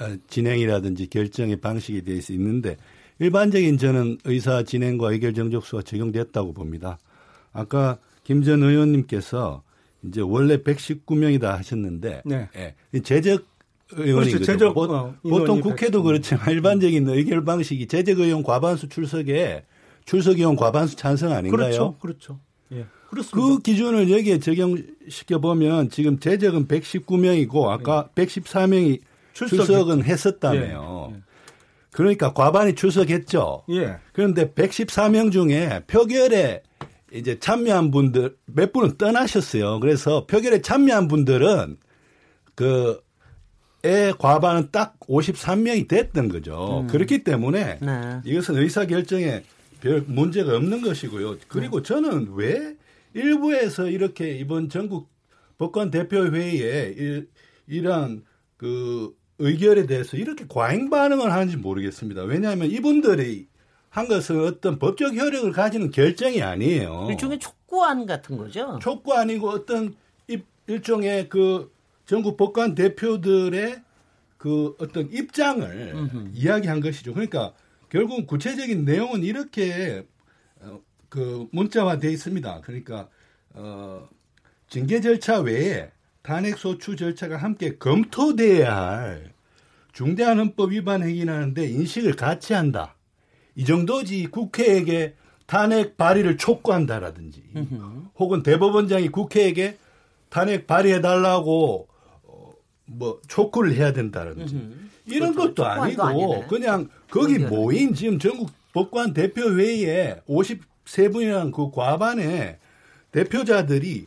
어, 진행이라든지 결정의 방식에 대해서 있는데 일반적인 저는 의사 진행과 의결 정족수가 적용됐다고 봅니다. 아까 김 전 의원님께서 이제 원래 119명이다 하셨는데 네. 예, 이 제적 의원인 그렇죠. 제적, 보, 어, 보통 국회도 119. 그렇지만 일반적인 의결 방식이 제적 의원 과반수 출석에 출석 의원 과반수 찬성 아닌가요? 그렇죠. 그렇죠. 예. 그렇습니다. 그 기준을 여기에 적용시켜 보면 지금 재적은 119명이고 아까 114명이 출석했죠. 출석 은 했었다며요. 그러니까 과반이 출석했죠. 예. 그런데 114명 중에 표결에 이제 참여한 분들 몇 분은 떠나셨어요. 그래서 표결에 참여한 분들은 그 의 과반은 딱 53명이 됐던 거죠. 그렇기 때문에 네. 이것은 의사 결정에 별 문제가 없는 것이고요. 그리고 저는 왜 일부에서 이렇게 이번 전국 법관 대표 회의에 이- 이러한 그 의결에 대해서 이렇게 과잉 반응을 하는지 모르겠습니다. 왜냐하면 이분들이 한 것은 어떤 법적 효력을 가지는 결정이 아니에요. 일종의 촉구안 같은 거죠. 촉구 아니고 어떤 입- 일종의 그 전국 법관 대표들의 그 어떤 입장을 이야기한 것이죠. 그러니까 결국 구체적인 내용은 이렇게 어, 그 문자화돼 있습니다. 그러니까 어, 징계 절차 외에 탄핵 소추 절차가 함께 검토돼야 할 중대한 헌법 위반 행위라는데 인식을 같이 한다. 이 정도지 국회에게 탄핵 발의를 촉구한다라든지 혹은 대법원장이 국회에게 탄핵 발의해 달라고 어, 뭐 촉구를 해야 된다라든지 이런 그렇죠. 것도 아니고. 그냥 거기. 모인 지금 전국 법관 대표 회의에 53분이라는 그 과반의 대표자들이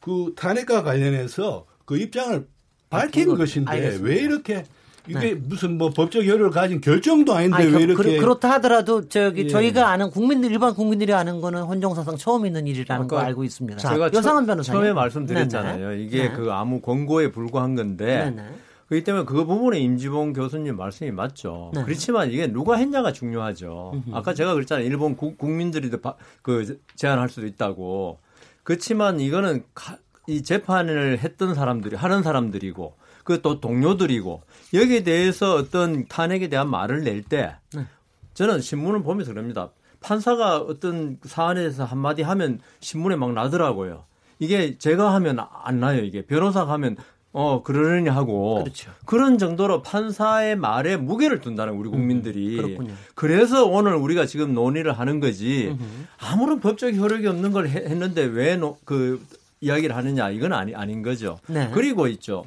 그 탄핵과 관련해서 그 입장을 밝힌 거- 것인데 알겠습니다. 왜 이렇게 이게 무슨 뭐 법적 효력을 가진 결정도 아닌데 아니, 왜 그, 이렇게 그, 렇다 하더라도 저기 예. 저희가 아는 국민들 일반 국민들이 아는 거는 헌정사상 처음 있는 일이라는 거 아까 알고 있습니다. 제가 여상한 처- 변호사님 처음에 말씀드렸잖아요. 네네. 이게 네. 그 아무 권고에 불과한 건데 네네. 그렇기 때문에 그 부분에 임지봉 교수님 말씀이 맞죠. 네. 그렇지만 이게 누가 했냐가 중요하죠. 아까 제가 그랬잖아요. 일본 국, 국민들이 바- 그 제안할 수도 있다고. 그렇지만 이거는 가- 이 재판을 했던 사람들이 하는 사람들이고 그 또 동료들이고 여기에 대해서 어떤 탄핵에 대한 말을 낼때 네. 저는 신문을 보면서 그럽니다. 판사가 어떤 사안에 대해서 한마디 하면 신문에 막 나더라고요. 이게 제가 하면 안 나요, 이게. 변호사가 하면 어, 그러려니 하고. 그렇죠. 런 정도로 판사의 말에 무게를 둔다는 우리 국민들이. 음, 그렇군요. 그래서 오늘 우리가 지금 논의를 하는 거지. 아무런 법적 효력이 없는 걸 해- 했는데 왜 그 이야기를 하느냐 이건 아니 아닌 거죠. 네. 그리고 있죠.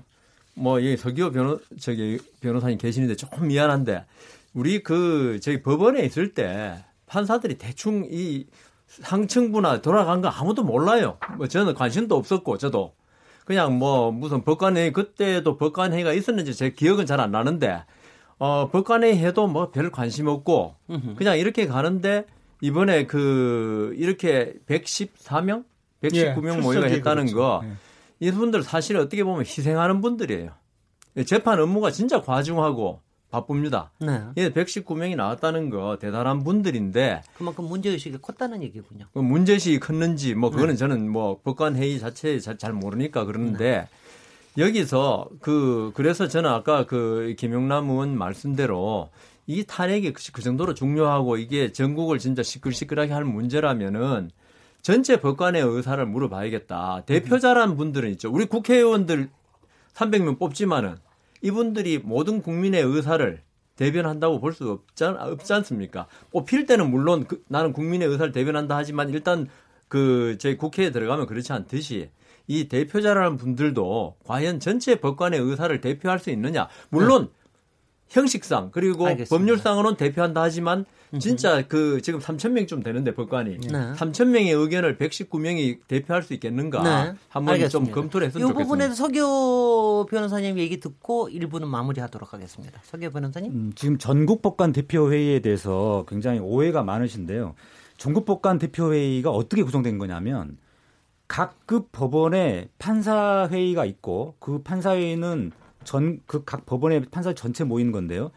뭐 여기 서기호 변호 저기 변호사님 계시는데 조금 미안한데 우리 그 저기 법원에 있을 때 판사들이 대충 이 상층부나 돌아간 거 아무도 몰라요. 뭐 저는 관심도 없었고 저도 그냥 뭐 무슨 법관회의 그때도 법관회의가 있었는지 제 기억은 잘 안 나는데 어 법관회의 해도 뭐 별 관심 없고 그냥 이렇게 가는데 이번에 그 이렇게 114명, 119명 예, 출석이 했다는 그렇죠. 거 예. 이분들 사실 어떻게 보면 희생하는 분들이에요. 재판 업무가 진짜 과중하고 바쁩니다. 네. 예, 119명이 나왔다는 거 대단한 분들인데 그만큼 문제의식이 컸다는 얘기군요. 그 문제식이 컸는지 뭐 그거는 저는 뭐 법관 회의 자체에 잘, 잘 모르니까 그러는데 여기서 그 그래서 저는 아까 그 김용남 의원 말씀대로 이 탄핵이 그- 그 정도로 중요하고 이게 전국을 진짜 시끌시끌하게 할 문제라면은 전체 법관의 의사를 물어봐야겠다. 대표자란 분들은 있죠. 우리 국회의원들 300명 뽑지만은 이분들이 모든 국민의 의사를 대변한다고 볼수 없지, 않습니까? 뽑힐 때는 물론 그- 나는 국민의 의사를 대변한다 하지만 일단 그 저희 국회에 들어가면 그렇지 않듯이 이 대표자라는 분들도 과연 전체 법관의 의사를 대표할 수 있느냐? 물론 형식상 그리고 알겠습니다. 법률상으로는 대표한다 하지만 진짜 그 지금 3천 명쯤 되는데 법관이 네. 3천 명의 의견을 119명이 대표할 수 있겠는가? 네. 한번 좀 알겠습니다. 검토를 했으면 이 좋겠습니다. 부분에서 서교 변호사님 얘기 듣고 1부는 마무리하도록 하겠습니다. 서교 변호사님. 음, 지금 전국 법관 대표 회의에 대해서 굉장히 오해가 많으신데요. 전국 법관 대표 회의가 어떻게 구성된 거냐면 각급 법원에 판사 회의가 있고 그 판사 회의는 전 그 각 법원의 판사 전체 모이는 건데요.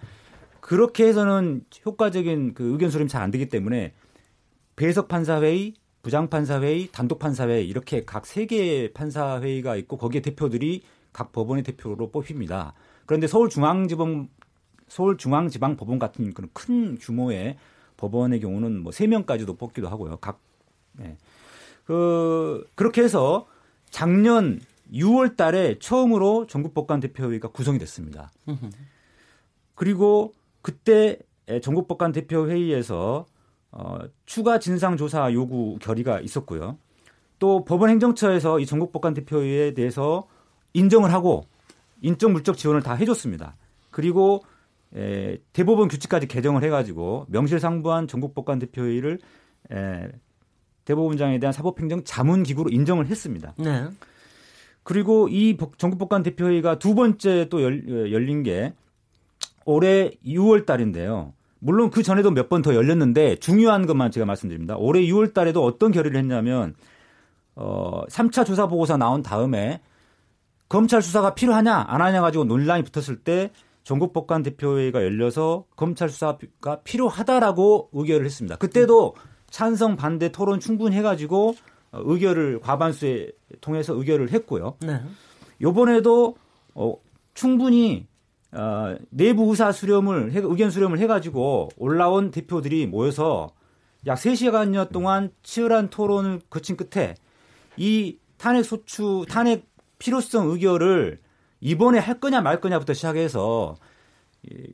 그렇게 해서는 효과적인 그 의견 수렴이 잘 안 되기 때문에 배석 판사 회의, 부장 판사 회의, 단독 판사 회의 이렇게 각 세 개의 판사 회의가 있고 거기에 대표들이 각 법원의 대표로 뽑힙니다. 그런데 서울중앙지법 서울중앙지방법원 같은 그런 큰 규모의 법원의 경우는 뭐 세 명까지도 뽑기도 하고요. 각 예. 그 그렇게 해서 작년 6월 달에 처음으로 전국법관 대표회의가 구성이 됐습니다. 그리고 그때 전국법관 대표회의에서 어, 추가 진상조사 요구 결의가 있었고요. 또 법원행정처에서 이 전국법관 대표회의에 대해서 인정을 하고 인적 물적 지원을 다 해줬습니다. 그리고 에, 대법원 규칙까지 개정을 해가지고 명실상부한 전국법관 대표회의를 에, 대법원장에 대한 사법행정 자문기구로 인정을 했습니다. 네. 그리고 이 법- 전국법관 대표회의가 두 번째 또 열, 어, 열린 게 올해 6월 달인데요. 물론 그 전에도 몇 번 더 열렸는데 중요한 것만 제가 말씀드립니다. 올해 6월 달에도 어떤 결의를 했냐면 어 3차 조사 보고서 나온 다음에 검찰 수사가 필요하냐 안 하냐 가지고 논란이 붙었을 때 전국 법관 대표회의가 열려서 검찰 수사가 필요하다라고 의결을 했습니다. 그때도 찬성 반대 토론 충분히 해 가지고 어, 의결을 과반수에 통해서 의결을 했고요. 네. 요번에도 어, 충분히 어, 내부 의사 수렴을 해, 의견 수렴을 해가지고 올라온 대표들이 모여서 약 3시간여 동안 치열한 토론을 거친 끝에 이 탄핵 소추 탄핵 필요성 의결을 이번에 할 거냐 말 거냐부터 시작해서 이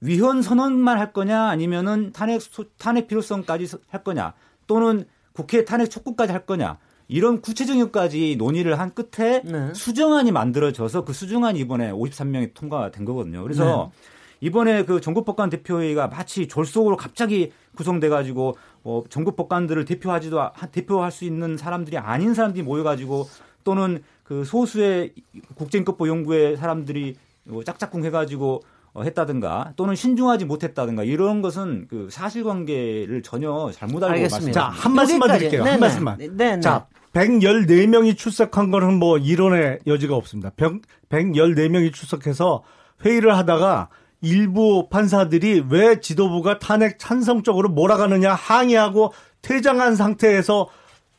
위헌 선언만 할 거냐 아니면은 탄핵 소, 탄핵 필요성까지 서- 할 거냐 또는 국회 탄핵 촉구까지 할 거냐 이런 구체적인 것까지 논의를 한 끝에 네. 수정안이 만들어져서 그 수정안이 이번에 53명이 통과된 거거든요. 그래서 이번에 그 전국법관 대표회의가 마치 졸속으로 갑자기 구성돼 가지고 어, 전국법관들을 대표하지도 하- 대표할 수 있는 사람들이 아닌 사람들이 모여 가지고 또는 그 소수의 국제인권법 연구회 사람들이 뭐 짝짝꿍 해 가지고 어, 했다든가 또는 신중하지 못했다든가 이런 것은 그 사실관계를 전혀 잘못 알고 알겠습니다. 자. 한 말씀만. 드릴게요. 네네. 한 말씀만. 네, 네. 자, 114명이 출석한 거는 뭐 이론의 여지가 없습니다. 100, 114명이 출석해서 회의를 하다가 일부 판사들이 왜 지도부가 탄핵 찬성 적으로 몰아가느냐 항의하고 퇴장한 상태에서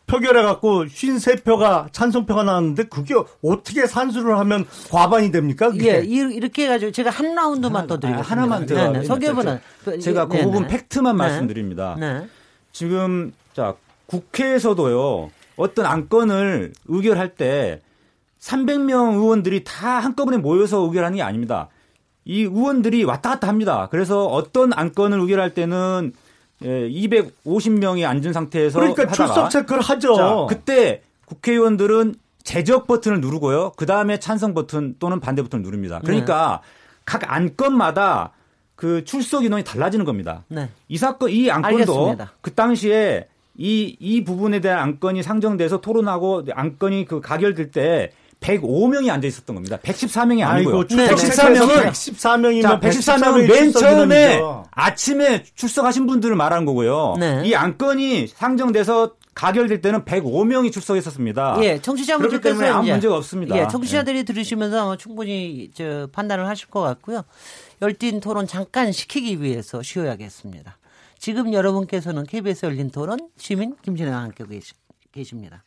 표결해갖고 53표가 찬성표가 나왔는데 그게 어떻게 산수를 하면 과반이 됩니까? 그게? 예, 이- 이렇게 해가지고 제가 한 라운드만 더 아, 드리겠습니다. 하나만 더 네, 네. 서기부는 제가 그 부분 팩트만 말씀드립니다. 네. 지금 자 국회에서도요 어떤 안건을 의결할 때 300명 의원들이 다 한꺼번에 모여서 의결하는 게 아닙니다. 이 의원들이 왔다 갔다 합니다. 그래서 어떤 안건을 의결할 때는 예, 250명이 앉은 상태에서 그러니까 하다가 출석 체크를 하죠. 자, 그때 국회의원들은 제적 버튼을 누르고요. 그 다음에 찬성 버튼 또는 반대 버튼을 누릅니다. 그러니까 각 안건마다 그 출석 인원이 달라지는 겁니다. 네. 이 사건, 이 안건도 알겠습니다. 그 당시에 이, 이 부분에 대한 안건이 상정돼서 토론하고 안건이 그 가결될 때 105명이 앉아 있었던 겁니다. 114명이 아니고요. 아이고, 네. 114명은 114명이면 자, 114명은 맨 처음에 아침에 출석하신 분들을 말하는 거고요. 네. 이 안건이 상정돼서 가결될 때는 105명이 출석했었습니다. 예, 청취자분들께서 때문에 아무 이제 문제가 없습니다. 예, 청취자들이 들으시면서 아마 충분히 저 판단을 하실 것 같고요. 열띤 토론 잠깐 시키기 위해서 쉬어야겠습니다. 지금 여러분께서는 KBS 열린 토론 시민 김진애와 함께 계십니다.